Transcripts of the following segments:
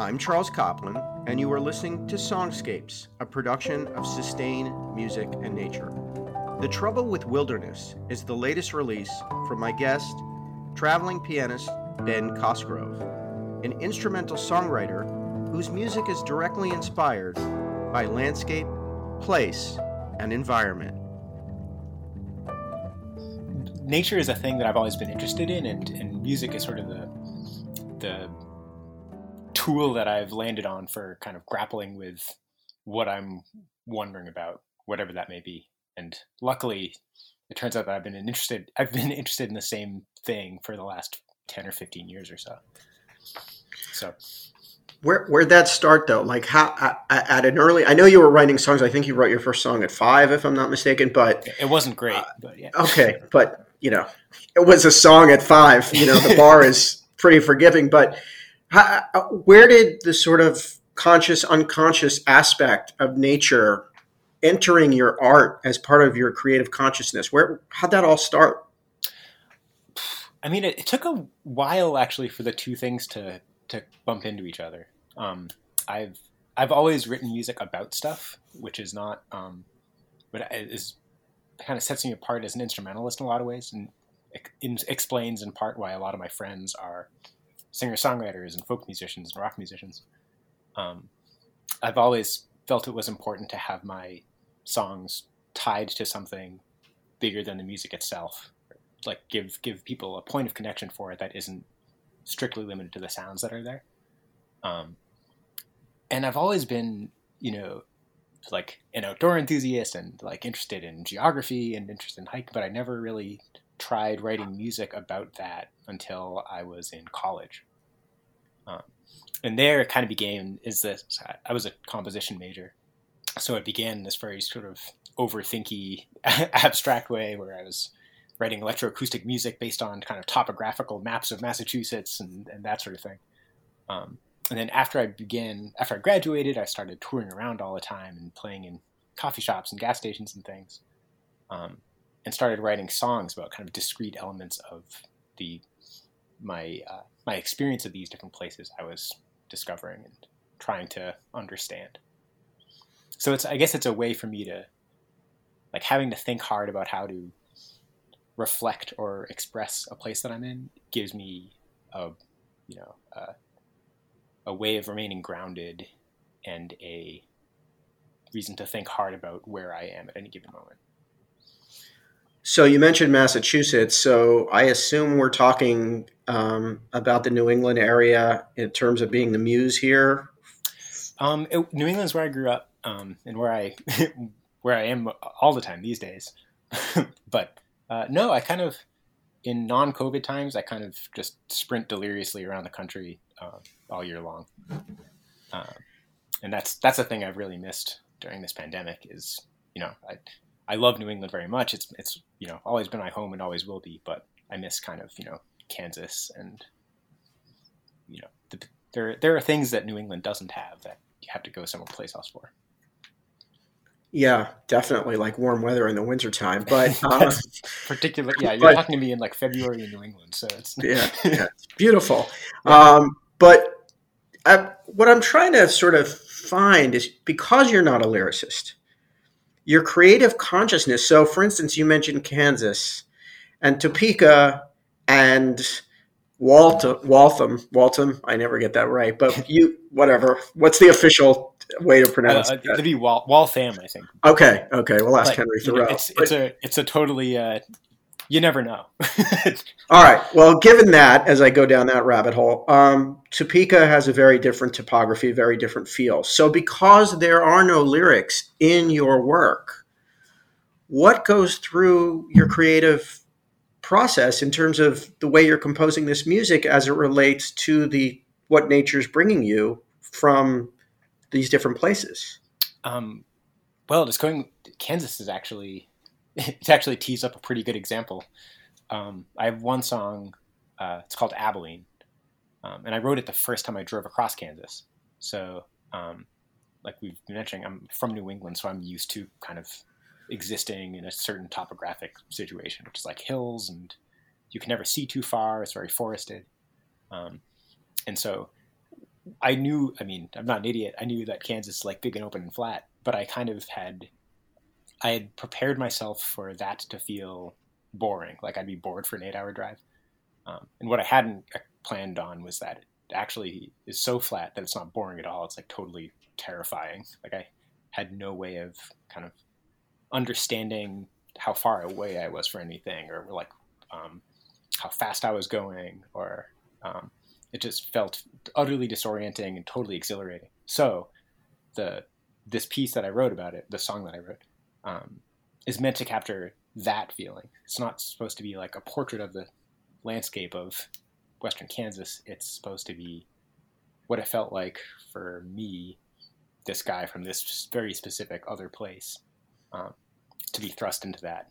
I'm Charles Copland, and you are listening to Songscapes, a production of Sustain Music and Nature. The Trouble with Wilderness is the latest release from my guest, traveling pianist Ben Cosgrove, an instrumental songwriter whose music is directly inspired by landscape, place, and environment. Nature is a thing that I've always been interested in, and, and music is sort of the the tool that I've landed on for kind of grappling with what I'm wondering about, whatever that may be. And luckily, it turns out that I've been interested. I've been interested in the same thing for the last ten or fifteen years or so. So where where'd that start though? Like how at an early? I know you were writing songs. I think you wrote your first song at five, if I'm not mistaken. But it wasn't great. Uh, but yeah. Okay, but you know, it was a song at five. You know, the bar is pretty forgiving. But how, uh, where did the sort of conscious unconscious aspect of nature entering your art as part of your creative consciousness? Where how'd that all start? I mean, it, it took a while actually for the two things to to bump into each other. Um, I've I've always written music about stuff, which is not, um, but is kind of sets me apart as an instrumentalist in a lot of ways, and in, explains in part why a lot of my friends are singer songwriters and folk musicians and rock musicians. Um, I've always felt it was important to have my songs tied to something bigger than the music itself, like give give people a point of connection for it that isn't strictly limited to the sounds that are there. Um, and I've always been, you know, like an outdoor enthusiast and like interested in geography and interested in hiking, but I never really tried writing music about that until I was in college. Um, and there it kind of began is this I was a composition major. So it began this very sort of overthinky abstract way where I was writing electroacoustic music based on kind of topographical maps of Massachusetts and, and that sort of thing. Um, and then after I began, after I graduated, I started touring around all the time and playing in coffee shops and gas stations and things, um, and started writing songs about kind of discrete elements of the my uh, my experience of these different places I was discovering and trying to understand. So it's I guess it's a way for me to like having to think hard about how to reflect or express a place that I'm in gives me a you know a, a way of remaining grounded and a reason to think hard about where I am at any given moment. So you mentioned Massachusetts. So I assume we're talking um, about the New England area in terms of being the muse here. Um, it, New England's where I grew up, um, and where I where I am all the time these days. but uh, no, I kind of in non-COVID times, I kind of just sprint deliriously around the country uh, all year long, uh, and that's that's a thing I've really missed during this pandemic. Is you know I I love New England very much. It's it's you know always been my home and always will be, but I miss kind of you know Kansas and you know the, there there are things that New England doesn't have that you have to go someplace else for. Yeah, definitely like warm weather in the wintertime. But uh, particularly, yeah, you're but, talking to me in like February in New England, so it's yeah, yeah it's beautiful. Um, but I, uh, what I'm trying to sort of find is because you're not a lyricist, your creative consciousness. So, for instance, you mentioned Kansas and Topeka and Waltham, Waltham, Waltham. I never get that right, but you, whatever. What's the official way to pronounce uh, it? It'd be Wal- Waltham, I think. Okay, okay. We'll ask but, Henry Thoreau. You know, it's, it's a it's a totally. Uh, you never know. All right. Well, given that, as I go down that rabbit hole, um, Topeka has a very different topography, very different feel. So, because there are no lyrics in your work, what goes through your creative process in terms of the way you're composing this music as it relates to the what nature's bringing you from these different places? Um, well, just going Kansas is actually it actually tees up a pretty good example. Um, I have one song. Uh, it's called Abilene, um, and I wrote it the first time I drove across Kansas. So, um, like we've been mentioning, I'm from New England, so I'm used to kind of existing in a certain topographic situation, which is like hills and you can never see too far. It's very forested, um, and so I knew. I mean, I'm not an idiot. I knew that Kansas is like big and open and flat, but I kind of had I had prepared myself for that to feel boring. Like I'd be bored for an eight-hour drive. Um, and what I hadn't uh, planned on was that it actually is so flat that it's not boring at all. It's like totally terrifying. Like I had no way of kind of understanding how far away I was for anything, or like um, how fast I was going, or um, it just felt utterly disorienting and totally exhilarating. So the this piece that I wrote about it, the song that I wrote, um, is meant to capture that feeling. It's not supposed to be like a portrait of the landscape of Western Kansas. It's supposed to be what it felt like for me, this guy from this very specific other place, um, to be thrust into that.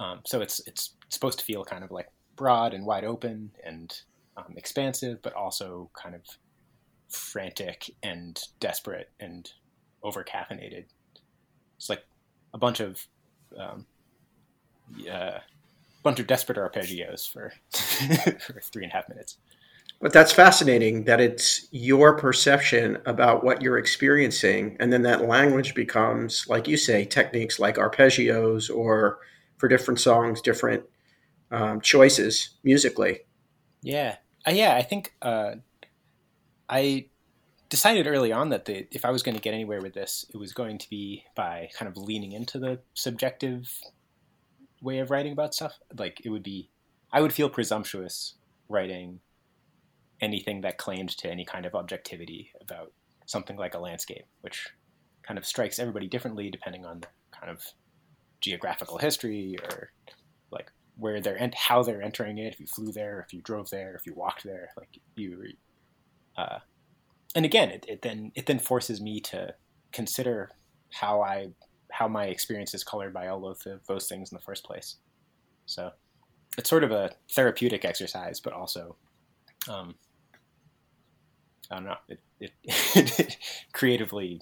Um, so it's it's supposed to feel kind of like broad and wide open and um, expansive, but also kind of frantic and desperate and over caffeinated. It's like a bunch of um, yeah, bunch of desperate arpeggios for for three and a half minutes. But that's fascinating that it's your perception about what you're experiencing, and then that language becomes, like you say, techniques like arpeggios or for different songs, different um, choices musically. Yeah, uh, yeah. I think uh, I decided early on that the, if I was going to get anywhere with this, it was going to be by kind of leaning into the subjective way of writing about stuff. Like it would be, I would feel presumptuous writing anything that claimed to any kind of objectivity about something like a landscape, which kind of strikes everybody differently depending on kind of geographical history or like where they're and how they're entering it. If you flew there, if you drove there, if you walked there, like you, uh, and again, it, it then it then forces me to consider how I how my experience is colored by all of the, those things in the first place. So it's sort of a therapeutic exercise, but also, um, I don't know, it, it, it creatively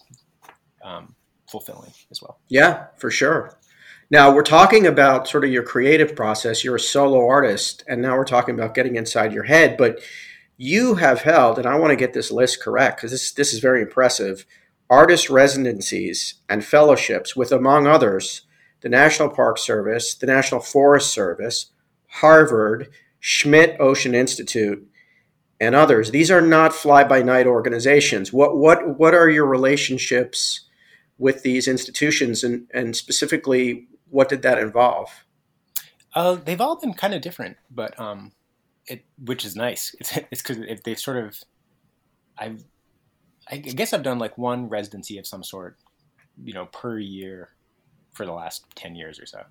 um, fulfilling as well. Yeah, for sure. Now we're talking about sort of your creative process. You're a solo artist, and now we're talking about getting inside your head. But you have held, and I want to get this list correct because this this is very impressive artist residencies and fellowships with, among others, the National Park Service, the National Forest Service, Harvard, Schmidt Ocean Institute, and others. These are not fly by night organizations. What, what, what are your relationships with these institutions, and, and specifically, what did that involve? Uh, they've all been kind of different, but um, it which is nice. It's it's because they sort of I've I guess I've done like one residency of some sort, you know, per year for the last ten years or so,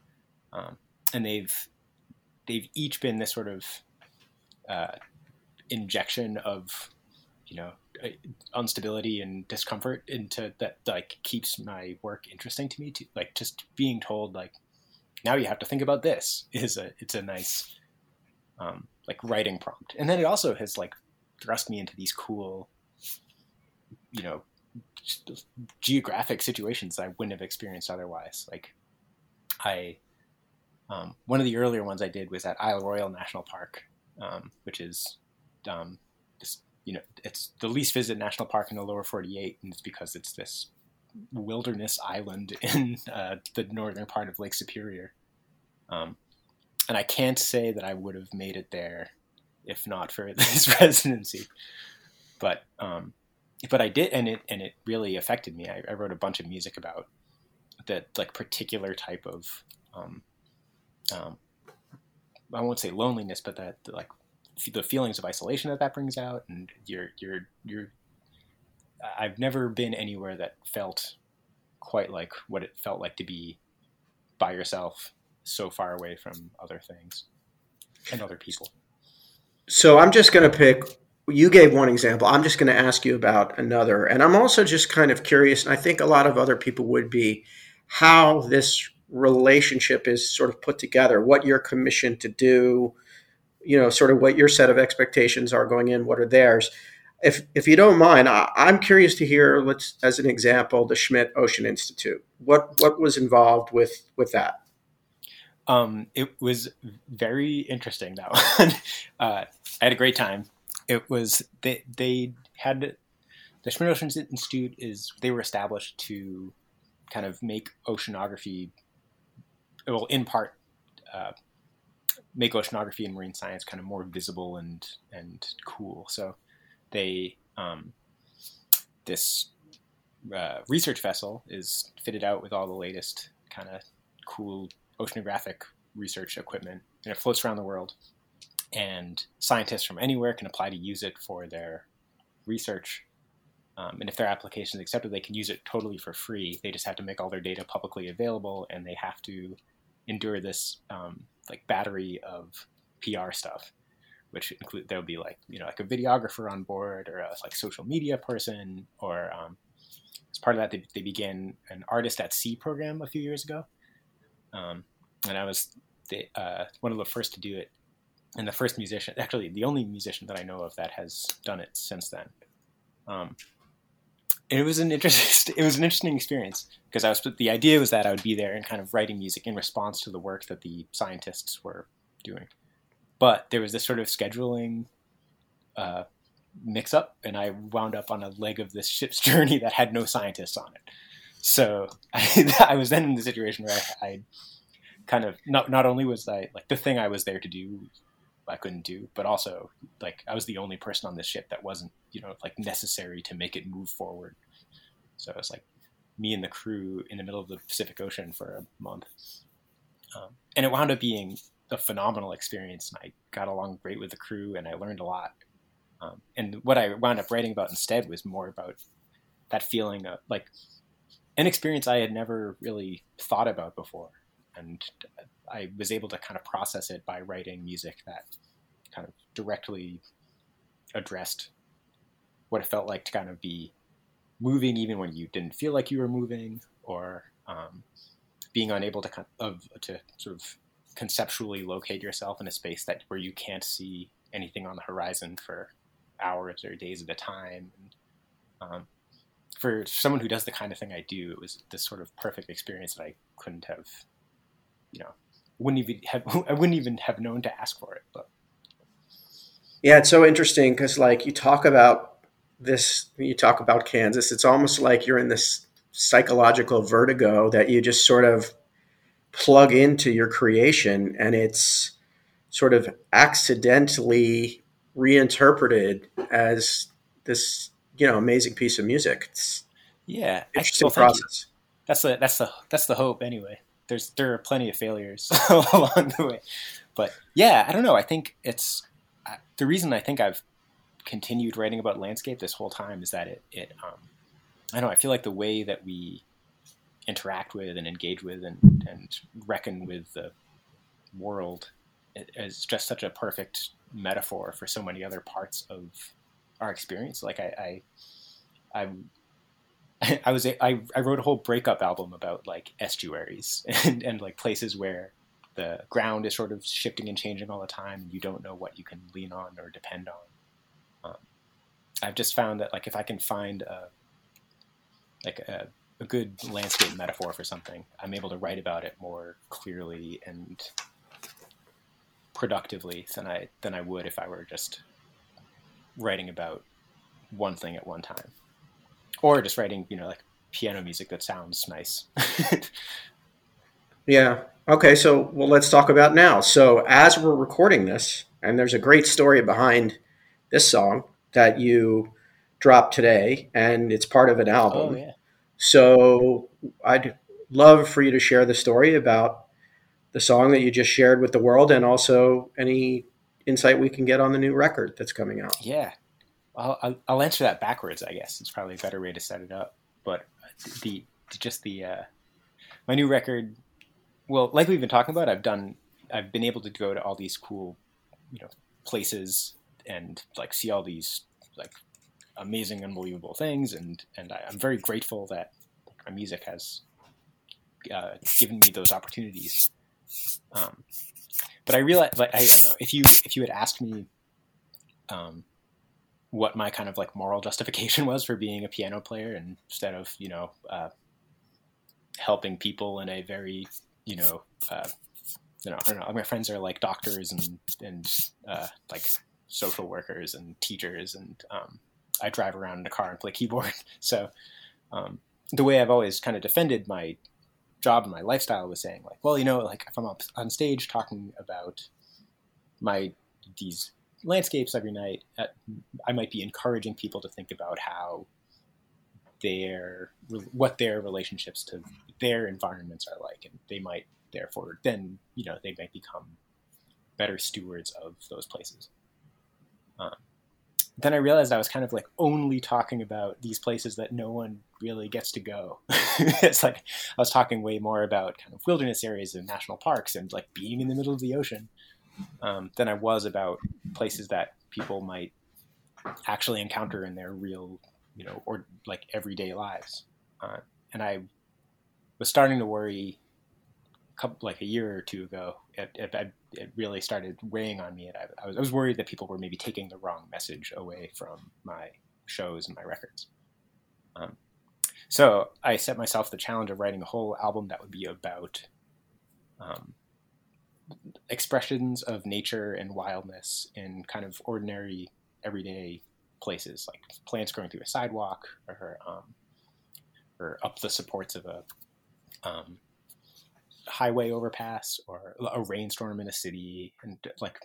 um, and they've they've each been this sort of uh, injection of you know instability and discomfort into that like keeps my work interesting to me to like just being told like now you have to think about this is a it's a nice um, like writing prompt and then it also has like thrust me into these cool you know geographic situations I wouldn't have experienced otherwise. Like I, um, one of the earlier ones I did was at Isle Royale National Park, um, which is, um, this, you know, it's the least visited national park in the lower 48, and it's because it's this wilderness island in uh, the northern part of Lake Superior. Um, and I can't say that I would have made it there if not for this residency. But um, but I did, and it and it really affected me. I, I wrote a bunch of music about that like particular type of um, um, I won't say loneliness, but that like the feelings of isolation that that brings out, and you're you're you're. I've never been anywhere that felt quite like what it felt like to be by yourself, so far away from other things and other people. So I'm just going to pick you gave one example. I'm just going to ask you about another. And I'm also just kind of curious, and I think a lot of other people would be, how this relationship is sort of put together, what you're commissioned to do, you know, sort of what your set of expectations are going in, what are theirs. If, if you don't mind, I, am curious to hear, let's, as an example, the Schmidt Ocean Institute. What, what was involved with, with that? Um, it was very interesting, that one. uh, I had a great time it was they they had the Schmidt Institute is they were established to kind of make oceanography well in part uh, make oceanography and marine science kind of more visible and and cool so they um, this uh, research vessel is fitted out with all the latest kind of cool oceanographic research equipment and it floats around the world and scientists from anywhere can apply to use it for their research. Um, and if their application is accepted, they can use it totally for free. They just have to make all their data publicly available, and they have to endure this um, like battery of PR stuff, which include there'll be like you know like a videographer on board or a like social media person, or um, as part of that they, they began an artist at sea program a few years ago, um, and I was the, uh, one of the first to do it and the first musician, actually the only musician that I know of that has done it since then. Um, it was an interesting, it was an interesting experience because I was the idea was that I would be there and kind of writing music in response to the work that the scientists were doing, but there was this sort of scheduling uh, mix up, and I wound up on a leg of this ship's journey that had no scientists on it. So I, I was then in the situation where I, I kind of not not only was I like the thing I was there to do I couldn't do, but also like I was the only person on this ship that wasn't, you know, like necessary to make it move forward. So it was like me and the crew in the middle of the Pacific Ocean for a month, um, and it wound up being a phenomenal experience. And I got along great with the crew, and I learned a lot. Um, and what I wound up writing about instead was more about that feeling of like an experience I had never really thought about before, and I was able to kind of process it by writing music that kind of directly addressed what it felt like to kind of be moving even when you didn't feel like you were moving or um, being unable to kind of to sort of conceptually locate yourself in a space that where you can't see anything on the horizon for hours or days at a time. And, um, for someone who does the kind of thing I do, it was this sort of perfect experience that I couldn't have, you know, wouldn't even have I wouldn't even have known to ask for it. But yeah, it's so interesting because like you talk about this, you talk about Kansas. It's almost like you're in this psychological vertigo that you just sort of plug into your creation, and it's sort of accidentally reinterpreted as this you know amazing piece of music. It's yeah, interesting well, process. That's the that's the that's the hope anyway there's there are plenty of failures along the way, but yeah, I don't know. I think it's the reason I think I've continued writing about landscape this whole time is that it it um, I don't know. I feel like the way that we interact with and engage with and and reckon with the world is just such a perfect metaphor for so many other parts of our experience. Like I, I I was I, I wrote a whole breakup album about like estuaries and, and like places where the ground is sort of shifting and changing all the time. And you don't know what you can lean on or depend on. Um, I've just found that like if I can find a like a, a good landscape metaphor for something, I'm able to write about it more clearly and productively than I than I would if I were just writing about one thing at one time or just writing, you know, like piano music that sounds nice. yeah. Okay. So, well, let's talk about now. So, as we're recording this, and there's a great story behind this song that you dropped today, and it's part of an album. Oh, yeah. So, I'd love for you to share the story about the song that you just shared with the world and also any insight we can get on the new record that's coming out. Yeah. I'll, I'll answer that backwards. I guess it's probably a better way to set it up. But the just the uh, my new record. Well, like we've been talking about, I've done. I've been able to go to all these cool, you know, places and like see all these like amazing, unbelievable things, and and I, am very grateful that my music has uh, given me those opportunities. Um, but I realize, like, I don't know if you if you had asked me um, what my kind of like moral justification was for being a piano player instead of you know uh, helping people in a very you know uh, you know I don't know my friends are like doctors and and uh, like social workers and teachers, and um, I drive around in a car and play keyboard. So um, the way I've always kind of defended my job and my lifestyle was saying like, well, you know, like if I'm up on stage talking about my these landscapes every night, at, I might be encouraging people to think about how their what their relationships to their environments are like, and they might therefore then you know they might become better stewards of those places. Um, then I realized I was kind of like only talking about these places that no one really gets to go. it's like I was talking way more about kind of wilderness areas and national parks and like being in the middle of the ocean um, than I was about places that people might actually encounter in their real, you know, or like everyday lives. Uh, and I was starting to worry couple like a year or two ago, it, it, it really started weighing on me, and I, I, was, I was worried that people were maybe taking the wrong message away from my shows and my records. Um, so I set myself the challenge of writing a whole album that would be about um, expressions of nature and wildness in kind of ordinary, everyday places, like plants growing through a sidewalk, or um, or up the supports of a um, highway overpass or a rainstorm in a city and like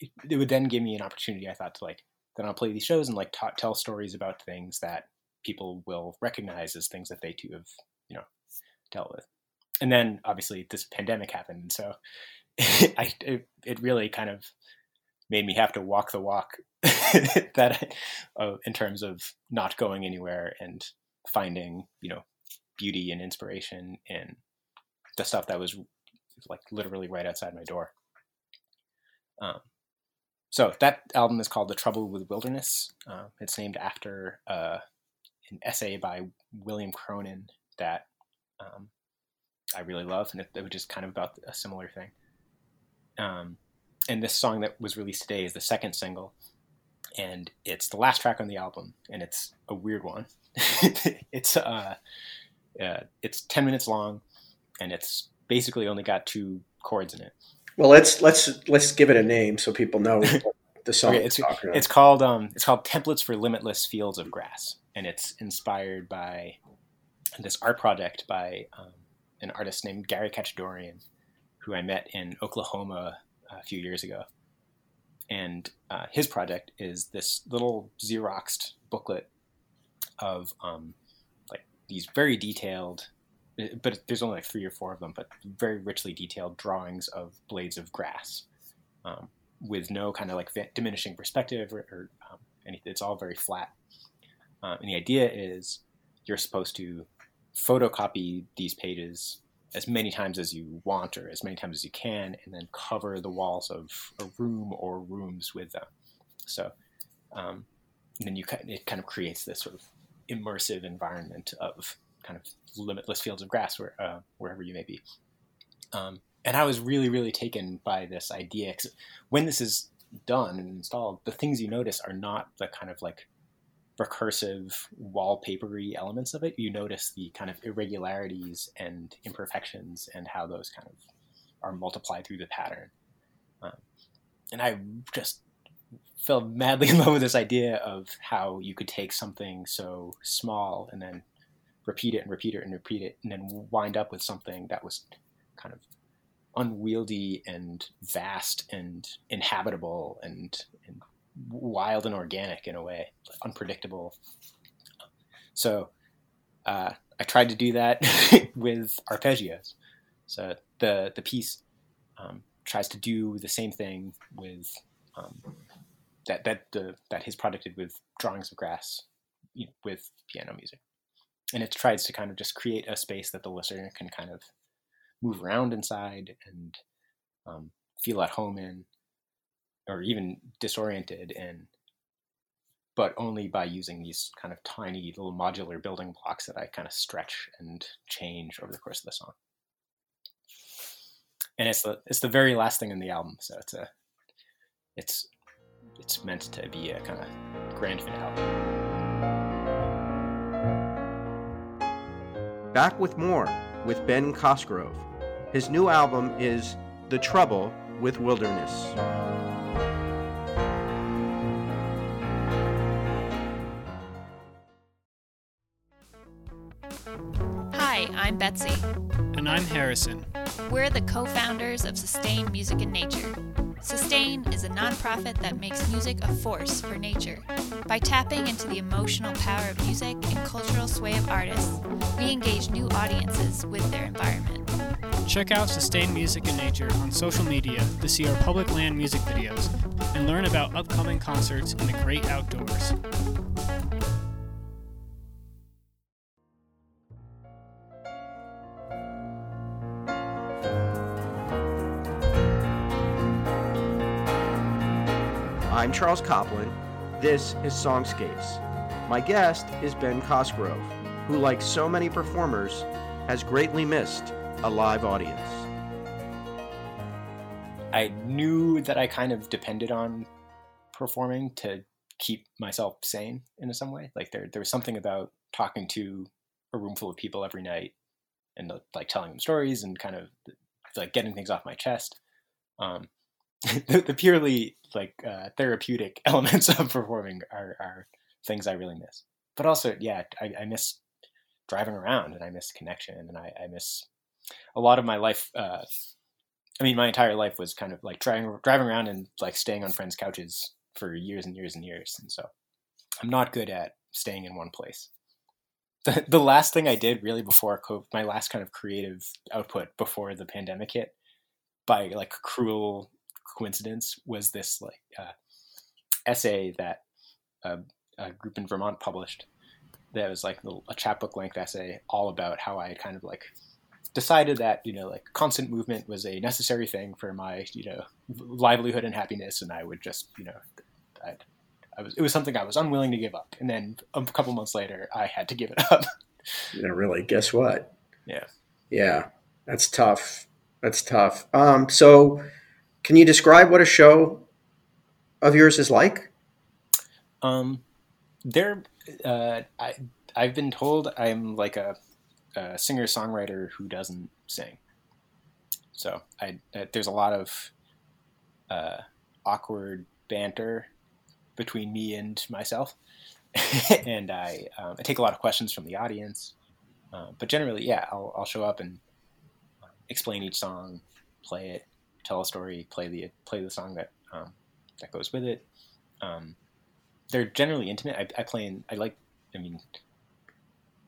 it, it, would then give me an opportunity i thought to like then i'll play these shows and like ta- tell stories about things that people will recognize as things that they too have you know dealt with. And then obviously this pandemic happened and so I, it, it really kind of made me have to walk the walk that uh, in terms of not going anywhere and finding you know beauty and inspiration in the stuff that was like literally right outside my door. Um, so that album is called "The Trouble with Wilderness." Uh, it's named after uh, an essay by William Cronon that um, I really love, and it, it, was just kind of about a similar thing. Um, and this song that was released today is the second single, and it's the last track on the album, and it's a weird one. it's uh, uh, it's 10 minutes long and it's basically only got two chords in it. Well, let's let's let's give it a name so people know the song. okay, it's, it's called um, it's called Templates for Limitless Fields of Grass, and it's inspired by this art project by um, an artist named Gary Khatchadorian, who I met in Oklahoma a few years ago. And uh, his project is this little Xeroxed booklet of um, these very detailed, but there's only like three or four of them, but very richly detailed drawings of blades of grass um, with no kind of like diminishing perspective or, or um, anything. It's all very flat. Um, and the idea is you're supposed to photocopy these pages as many times as you want or as many times as you can, and then cover the walls of a room or rooms with them. So um, then you it kind of creates this sort of immersive environment of kind of limitless fields of grass where, uh, wherever you may be. Um, and I was really, really taken by this idea. When this is done and installed, the things you notice are not the kind of like recursive wallpapery elements of it. You notice the kind of irregularities and imperfections and how those kind of are multiplied through the pattern. Um, and I just fell madly in love with this idea of how you could take something so small and then repeat it and repeat it and repeat it and then wind up with something that was kind of unwieldy and vast and inhabitable and, and wild and organic in a way, unpredictable. So uh, I tried to do that with arpeggios. So the the piece um, tries to do the same thing with um, that that the that his project did with drawings of grass you know, with piano music, and it tries to kind of just create a space that the listener can kind of move around inside and um, feel at home in, or even disoriented in, but only by using these kind of tiny little modular building blocks that I kind of stretch and change over the course of the song. And it's the it's the very last thing in the album, so it's a it's it's meant to be a kind of grand finale. Back with more with Ben Cosgrove. His new album is The Trouble with Wilderness. Hi, I'm Betsy. And I'm Harrison. We're the co founders of Sustain Music and Nature. Sustain is a nonprofit that makes music a force for nature. By tapping into the emotional power of music and cultural sway of artists, we engage new audiences with their environment. Check out Sustain Music and Nature on social media to see our public land music videos and learn about upcoming concerts in the great outdoors. I'm Charles Copland. This is Songscapes. My guest is Ben Cosgrove, who, like so many performers, has greatly missed a live audience. I knew that I kind of depended on performing to keep myself sane in some way. Like there, there was something about talking to a room full of people every night and like telling them stories and kind of like getting things off my chest. Um, the, the, purely like uh, therapeutic elements of performing are, are things I really miss. But also, yeah, I, I miss driving around and I miss connection and I, I miss a lot of my life. Uh, I mean, my entire life was kind of like driving driving around and like staying on friends' couches for years and years and years, and so I'm not good at staying in one place. The, the last thing I did really before COVID, my last kind of creative output before the pandemic hit, by like cruel coincidence, was this like uh, essay that a, a group in Vermont published. That was like a chapbook length essay all about how I had kind of like decided that you know like constant movement was a necessary thing for my you know livelihood and happiness, and I would just you know i I was it was something I was unwilling to give up, and then a couple months later I had to give it up. yeah, really. Guess what? Yeah. Yeah, that's tough. That's tough. Um, so, can you describe what a show of yours is like? Um, there, uh, I I've been told I'm like a a singer songwriter who doesn't sing. So I, uh, there's a lot of uh, awkward banter between me and myself, and I um, I take a lot of questions from the audience. Uh, but generally, yeah, I'll, I'll show up and explain each song, play it, tell a story, play the play the song that um, that goes with it. Um, they're generally intimate. I, I play in. I like. I mean,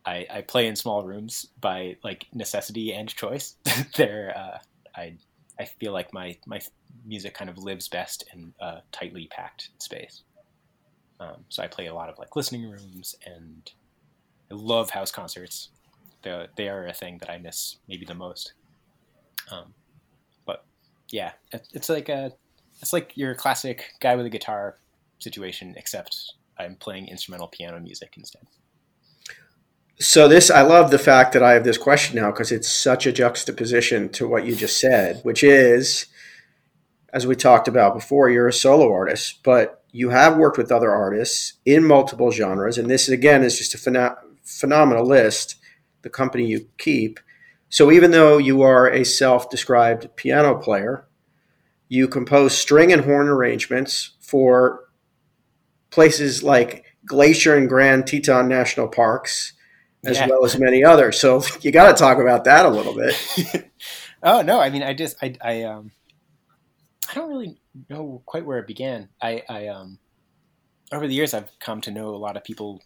I, I play in small rooms by like necessity and choice. There, uh, I I feel like my my music kind of lives best in a tightly packed space. Um, so I play a lot of like listening rooms, and I love house concerts. They they are a thing that I miss maybe the most. Um, yeah, it's like a it's like your classic guy with a guitar situation, except I'm playing instrumental piano music instead. So this, I love the fact that I have this question now because it's such a juxtaposition to what you just said, which is, as we talked about before, you're a solo artist, but you have worked with other artists in multiple genres, and this again is just a pheno- phenomenal list. The company you keep. So even though you are a self-described piano player, you compose string and horn arrangements for places like Glacier and Grand Teton National Parks as yeah. well as many others. So you got to talk about that a little bit. oh no, I mean, I just I I um I don't really know quite where it began. I I um over the years I've come to know a lot of people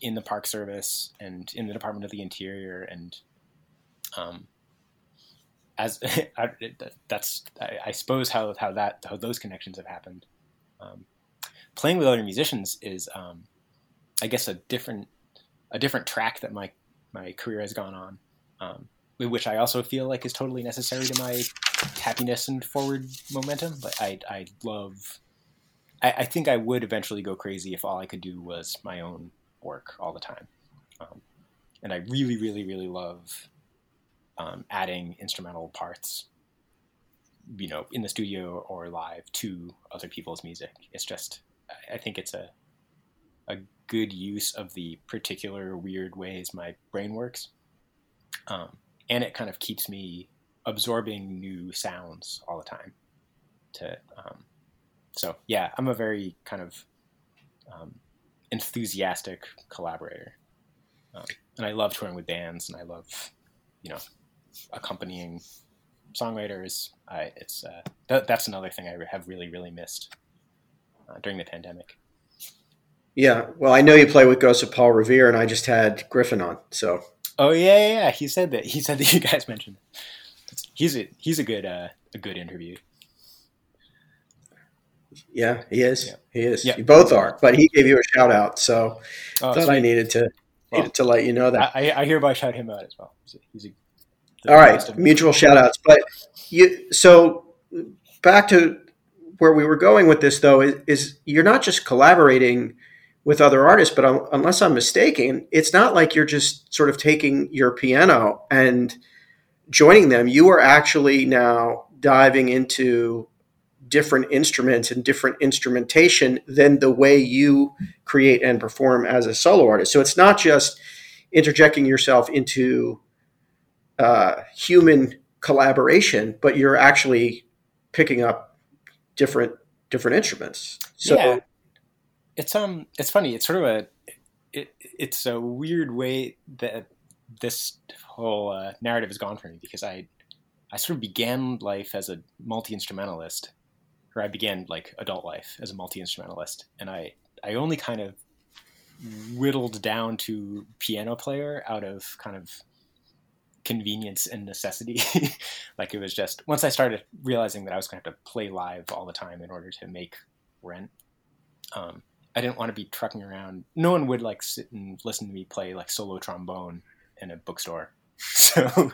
in the Park Service and in the Department of the Interior and um as I, that's I, I, suppose how how that how those connections have happened. Um, playing with other musicians is um, I guess a different a different track that my my career has gone on, um, which I also feel like is totally necessary to my happiness and forward momentum. But I I love. I, I think I would eventually go crazy if all I could do was my own work all the time, um, and I really really really love um, adding instrumental parts you know in the studio or live to other people's music it's just i think it's a a good use of the particular weird ways my brain works. Um, and it kind of keeps me absorbing new sounds all the time. To um, so yeah, I'm a very kind of um, enthusiastic collaborator. um, and I love touring with bands, and I love you know accompanying songwriters. I it's uh, th- that's another thing I have really really missed uh, during the pandemic. Yeah, well, I know you play with Ghost of Paul Revere, and I just had Griffin on, so. Oh yeah, yeah, yeah. He said that. He said that you guys mentioned. He's a he's a good uh, a good interview. Yeah, he is. Yeah. He is. Yeah. You both are, but he gave you a shout out, so oh, thought sweet. I needed to well, needed to let you know that. I, I hereby shout him out as well. He's a, he's a All right, mutual shout outs. But you so back to where we were going with this though is, is you're not just collaborating with other artists, but um, unless I'm mistaken, it's not like you're just sort of taking your piano and joining them. You are actually now diving into different instruments and different instrumentation than the way you create and perform as a solo artist. So it's not just interjecting yourself into uh, human collaboration, but you're actually picking up different different instruments. So yeah. it's um it's funny. It's sort of a it, it's a weird way that this whole uh, narrative has gone for me because I I sort of began life as a multi instrumentalist, or I began like adult life as a multi instrumentalist, and I I only kind of whittled down to piano player out of kind of convenience and necessity. like it was just once I started realizing that I was going to have to play live all the time in order to make rent. Um, I didn't want to be trucking around. No one would like sit and listen to me play like solo trombone in a bookstore. So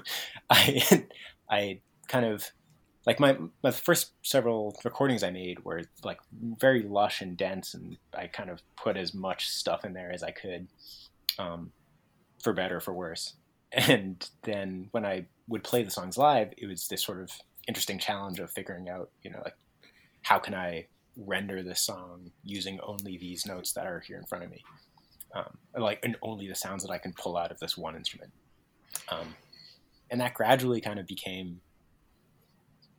I I kind of like my my first several recordings I made were like very lush and dense, and I kind of put as much stuff in there as I could, um, for better or for worse and then when I would play the songs live, it was this sort of interesting challenge of figuring out, you know, like how can I render this song using only these notes that are here in front of me, um, like and only the sounds that I can pull out of this one instrument, um, and that gradually kind of became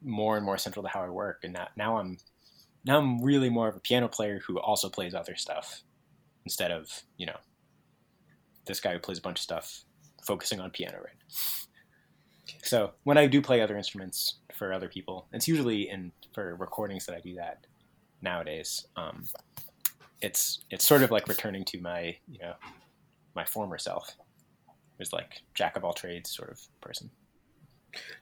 more and more central to how I work, and that now I'm now I'm really more of a piano player who also plays other stuff instead of you know this guy who plays a bunch of stuff focusing on piano right so when i do play other instruments for other people it's usually in for recordings that i do that nowadays um, it's it's sort of like returning to my you know my former self. It was like jack of all trades sort of person.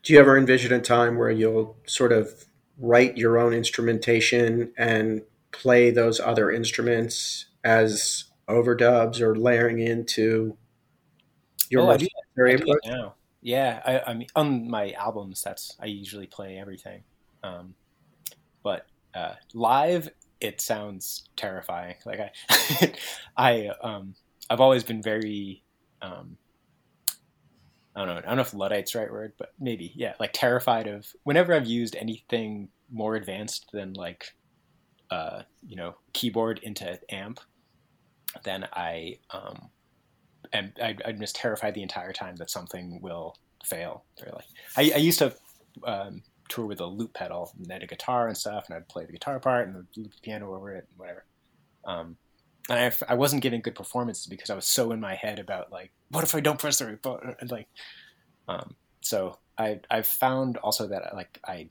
Do you ever envision a time where you'll sort of write your own instrumentation and play those other instruments as overdubs or layering into your oh, very important now. Yeah, I, I, mean, on my albums, that's I usually play everything, um, but uh, live it sounds terrifying. Like I, I, um, I've always been very, um, I don't know, I don't know if luddite's the right word, but maybe yeah, like terrified of whenever I've used anything more advanced than like, uh, you know, keyboard into amp, then I um, and I, am just terrified the entire time that something will fail. Really, I, I used to um, tour with a loop pedal and had a guitar and stuff, and I'd play the guitar part and the piano over it, and whatever. Um, and I, I wasn't giving good performances because I was so in my head about like, what if I don't press the right button? And like, um, so I I've found also that like I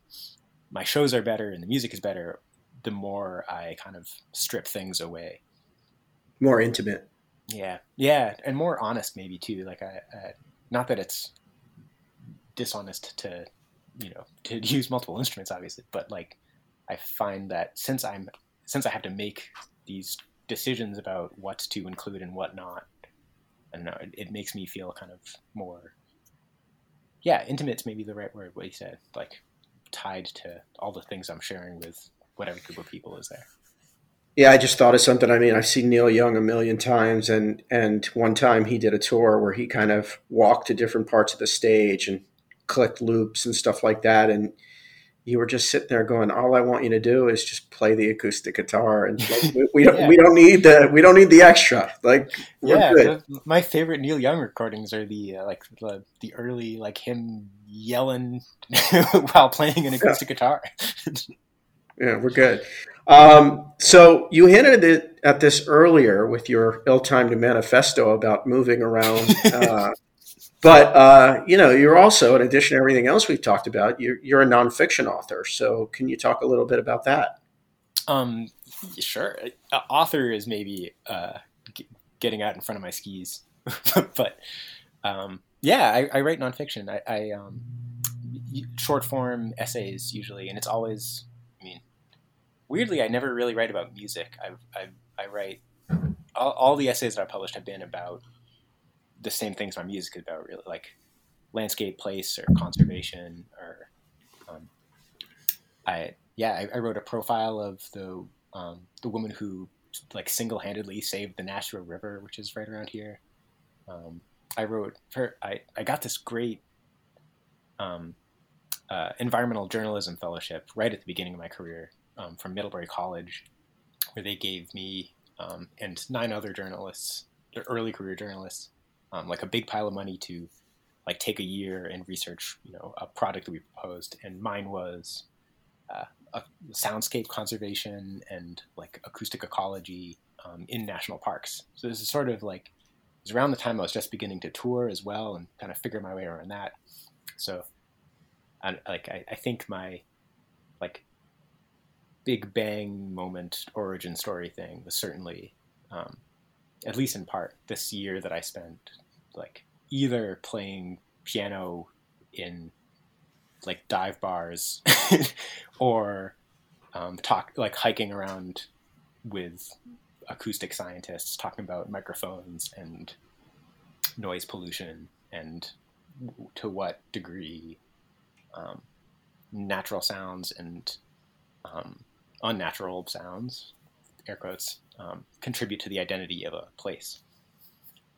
my shows are better and the music is better the more I kind of strip things away. More intimate. Yeah, yeah, and more honest maybe too. Like I, I, not that it's dishonest to, you know, to use multiple instruments, obviously, but like I find that since I'm since I have to make these decisions about what to include and what not, I don't know. It, it makes me feel kind of more, yeah, intimate's maybe the right word. What you said, like tied to all the things I'm sharing with whatever group of people is there. Yeah, I just thought of something. I mean, I've seen Neil Young a million times, and and one time he did a tour where he kind of walked to different parts of the stage and clicked loops and stuff like that, and you were just sitting there going, "All I want you to do is just play the acoustic guitar, and like, we, we, don't yeah. we don't need the we don't need the extra." Like, yeah, the, my favorite Neil Young recordings are the uh, like the, the early like him yelling while playing an acoustic yeah. guitar. Yeah, we're good. Um, so you hinted at this earlier with your ill-timed manifesto about moving around. Uh, but uh, you know, you're also, in addition to everything else we've talked about, you're, you're a nonfiction author. So can you talk a little bit about that? Um, sure. Uh, author is maybe uh, g- getting out in front of my skis, but um, yeah, I, I, write nonfiction. I, I um, short form essays usually, and it's always. Weirdly, I never really write about music. I I, I write all, all the essays that I published have been about the same things my music is about, really, like landscape, place, or conservation, or um, I yeah, I, I, wrote a profile of the um, the woman who like single handedly saved the Nashua River, which is right around here. Um, I wrote her. I I got this great um, uh, environmental journalism fellowship right at the beginning of my career um, from Middlebury College, where they gave me um, and nine other journalists, early career journalists, um, like a big pile of money to like take a year and research, you know, a product that we proposed. And mine was uh, soundscape conservation and like acoustic ecology um, in national parks. So this is sort of like it was around the time I was just beginning to tour as well and kind of figure my way around that. So, I, like I, I think my like big bang moment origin story thing was certainly, um, at least in part, this year that I spent like either playing piano in like dive bars or um, talk like hiking around with acoustic scientists talking about microphones and noise pollution and to what degree um, natural sounds and um, unnatural sounds, air quotes, um, contribute to the identity of a place.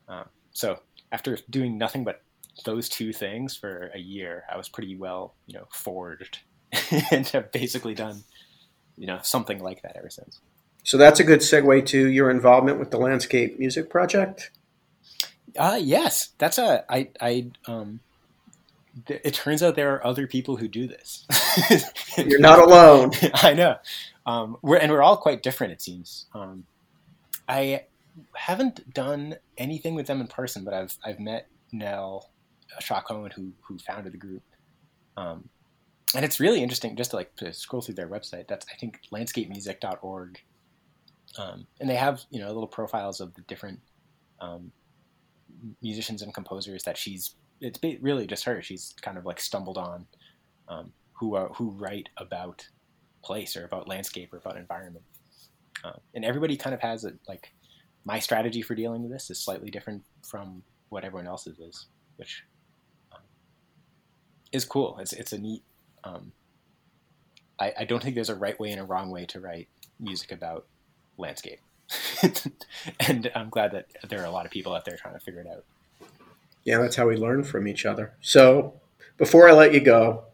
Um, so after doing nothing but those two things for a year, I was pretty well, you know, forged and have basically done, you know, something like that ever since. So that's a good segue to your involvement with the Landscape Music Project. Uh, yes, that's a I I um. It turns out there are other people who do this. You're not alone. I know. Um, we're and we're all quite different. It seems. Um, I haven't done anything with them in person, but I've I've met Nell Shaw Cohen, who who founded the group. Um, and it's really interesting just to like to scroll through their website. That's I think landscapemusic.org, um, and they have you know little profiles of the different um, musicians and composers that she's. It's really just her. She's kind of like stumbled on um, who are who write about place or about landscape or about environment, uh, and everybody kind of has it like my strategy for dealing with this is slightly different from what everyone else's is, which um, is cool. It's it's a neat. Um, I, I don't think there's a right way and a wrong way to write music about landscape, and I'm glad that there are a lot of people out there trying to figure it out. Yeah, that's how we learn from each other. So, before I let you go,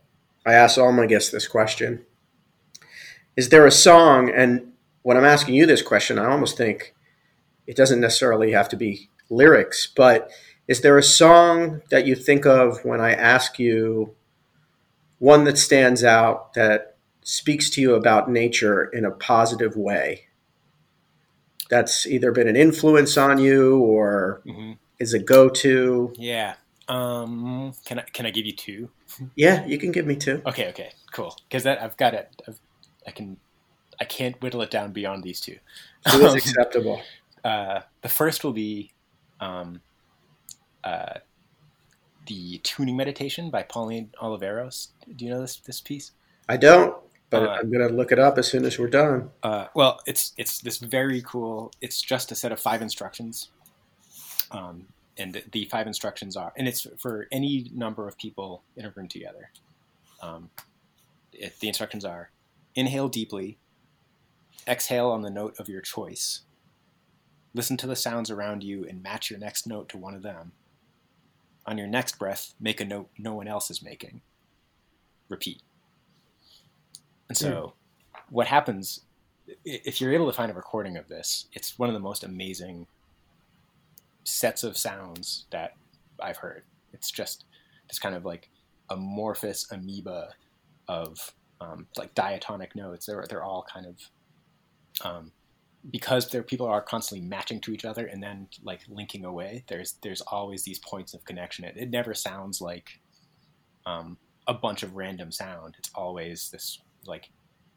I ask all my guests this question: Is there a song? And when I'm asking you this question, I almost think it doesn't necessarily have to be lyrics, but is there a song that you think of when I ask you one that stands out that speaks to you about nature in a positive way? That's either been an influence on you or mm-hmm. Is a go to. Yeah. Um, can I can I give you two? Yeah, you can give me two. Okay, okay, cool. Because that I've got it. I've, I can. I can't whittle it down beyond these two. Two is acceptable. Uh, the first will be um, uh, the tuning meditation by Pauline Oliveros. Do you know this this piece? I don't, but uh, I'm gonna look it up as soon as we're done. Uh, well, it's it's this very cool. It's just a set of five instructions, um, and the, the, five instructions are, and it's for any number of people in a room together. Um, it, the instructions are: inhale deeply, exhale on the note of your choice Listen to the sounds around you and match your next note to one of them. On your next breath, make a note no one else is making. Repeat. And so, mm. what happens if you're able to find a recording of this? It's one of the most amazing sets of sounds that I've heard. It's just this kind of like amorphous amoeba of um, like diatonic notes. They're they're all kind of um, because there people are constantly matching to each other and then like linking away. There's there's always these points of connection. It, it never sounds like um, a bunch of random sound. It's always this like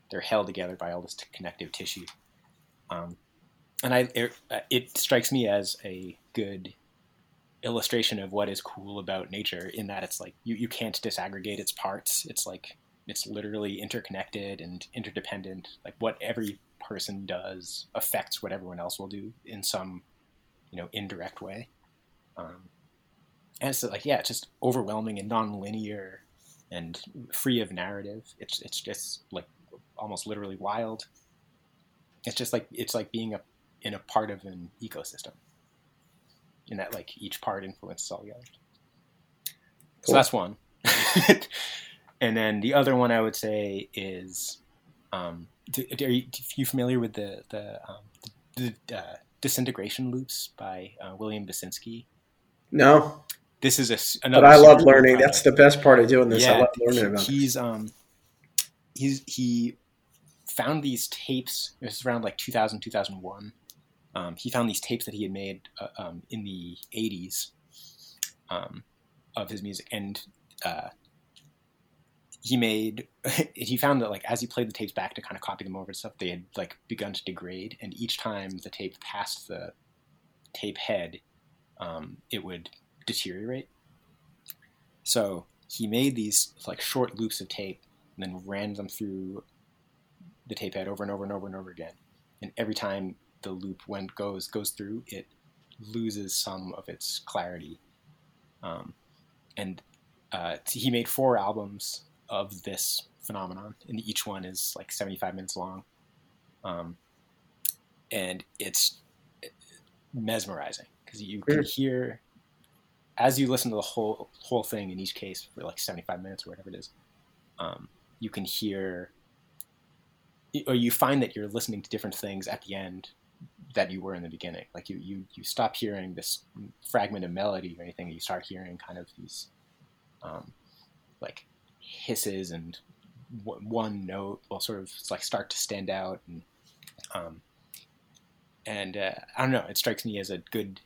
they're held together by all this t- connective tissue. Um, and I it, it strikes me as a good illustration of what is cool about nature in that it's like you, you can't disaggregate its parts. It's like it's literally interconnected and interdependent. Like what every person does affects what everyone else will do in some, you know, indirect way. Um, and it's like yeah, it's just overwhelming and non-linear and free of narrative. It's it's just like almost literally wild. It's just like it's like being a in a part of an ecosystem. In that like each part influences all the others. Cool. So that's one. and then the other one I would say is, um, do, are, you, are, you, familiar with the the, um, the uh, disintegration loops by uh, William Basinski? No. This is a another. But I love learning. That's the best part of doing this. Yeah, I love learning about. He's um, he's he found these tapes. It was around like 2000, 2001. Um, he found these tapes that he had made uh, um, in the 80s um, of his music, and uh, he made he found that like as he played the tapes back to kind of copy them over and stuff, they had like begun to degrade, and each time the tape passed the tape head, um, it would deteriorate. So he made these like short loops of tape and then ran them through the tape head over and over and over and over again. And every time the loop went goes goes through, it loses some of its clarity. Um, and uh, he made four albums of this phenomenon, and each one is like 75 minutes long. Um, and it's mesmerizing because you can hear as you listen to the whole whole thing in each case for like 75 minutes or whatever it is um, you can hear or you find that you're listening to different things at the end that you were in the beginning. Like you you you stop hearing this fragment of melody or anything you start hearing kind of these um, like hisses and w- one note will sort of like start to stand out and um, and uh, I don't know it strikes me as a good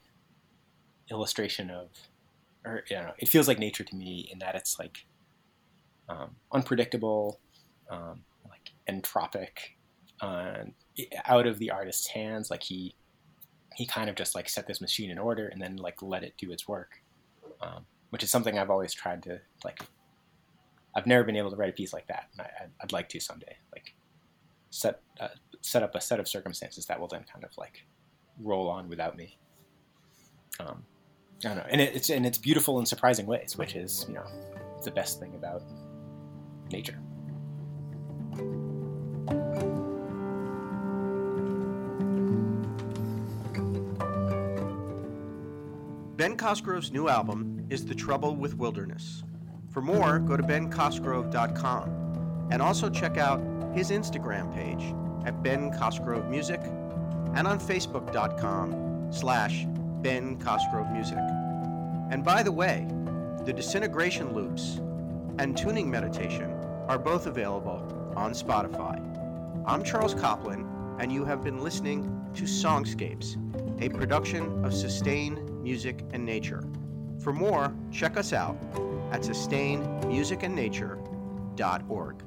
illustration of or you know it feels like nature to me in that it's like um, unpredictable um, like entropic uh, out of the artist's hands like he he kind of just like set this machine in order and then like let it do its work um, which is something I've always tried to like I've never been able to write a piece like that, and I, would like to someday. Like set uh, set up a set of circumstances that will then kind of like roll on without me. Um, I don't know, and it, it's and it's beautiful in surprising ways, which is you know the best thing about nature. Ben Cosgrove's new album is The Trouble with Wilderness. For more, go to bencosgrove.com and also check out his Instagram page at Ben Cosgrove Music and on Facebook.com slash Ben Cosgrove Music. And by the way, the disintegration loops and tuning meditation are both available on Spotify. I'm Charles Copland, and you have been listening to Songscapes, a production of Sustain Music and Nature. For more, check us out at sustainmusicandnature.org.